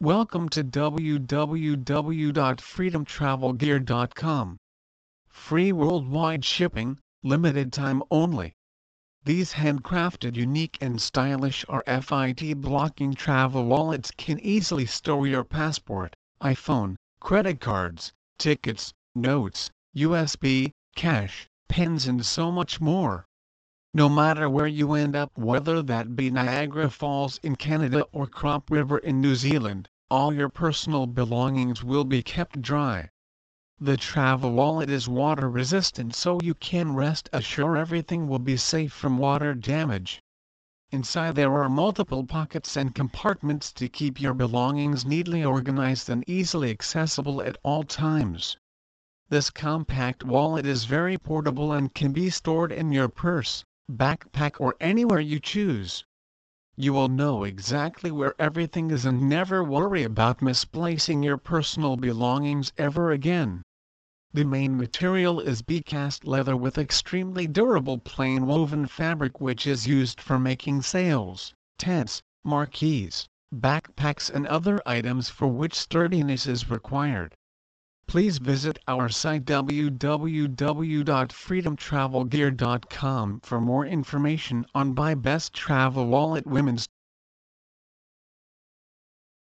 Welcome to www.freedomtravelgear.com. Free worldwide shipping, limited time only. These handcrafted unique and stylish RFID blocking travel wallets can easily store your passport, iPhone, credit cards, tickets, notes, USB, cash, pens and so much more. No matter where you end up whether that be Niagara Falls in Canada or Crop River in New Zealand, all your personal belongings will be kept dry. The travel wallet is water resistant so you can rest assured everything will be safe from water damage. Inside there are multiple pockets and compartments to keep your belongings neatly organized and easily accessible at all times. This compact wallet is very portable and can be stored in your purse, backpack or anywhere you choose. You will know exactly where everything is and never worry about misplacing your personal belongings ever again. The main material is bicast leather with extremely durable plain woven fabric which is used for making sails, tents, marquees, backpacks and other items for which sturdiness is required please visit our site www.freedomtravelgear.com for more information on buy best travel wallet women's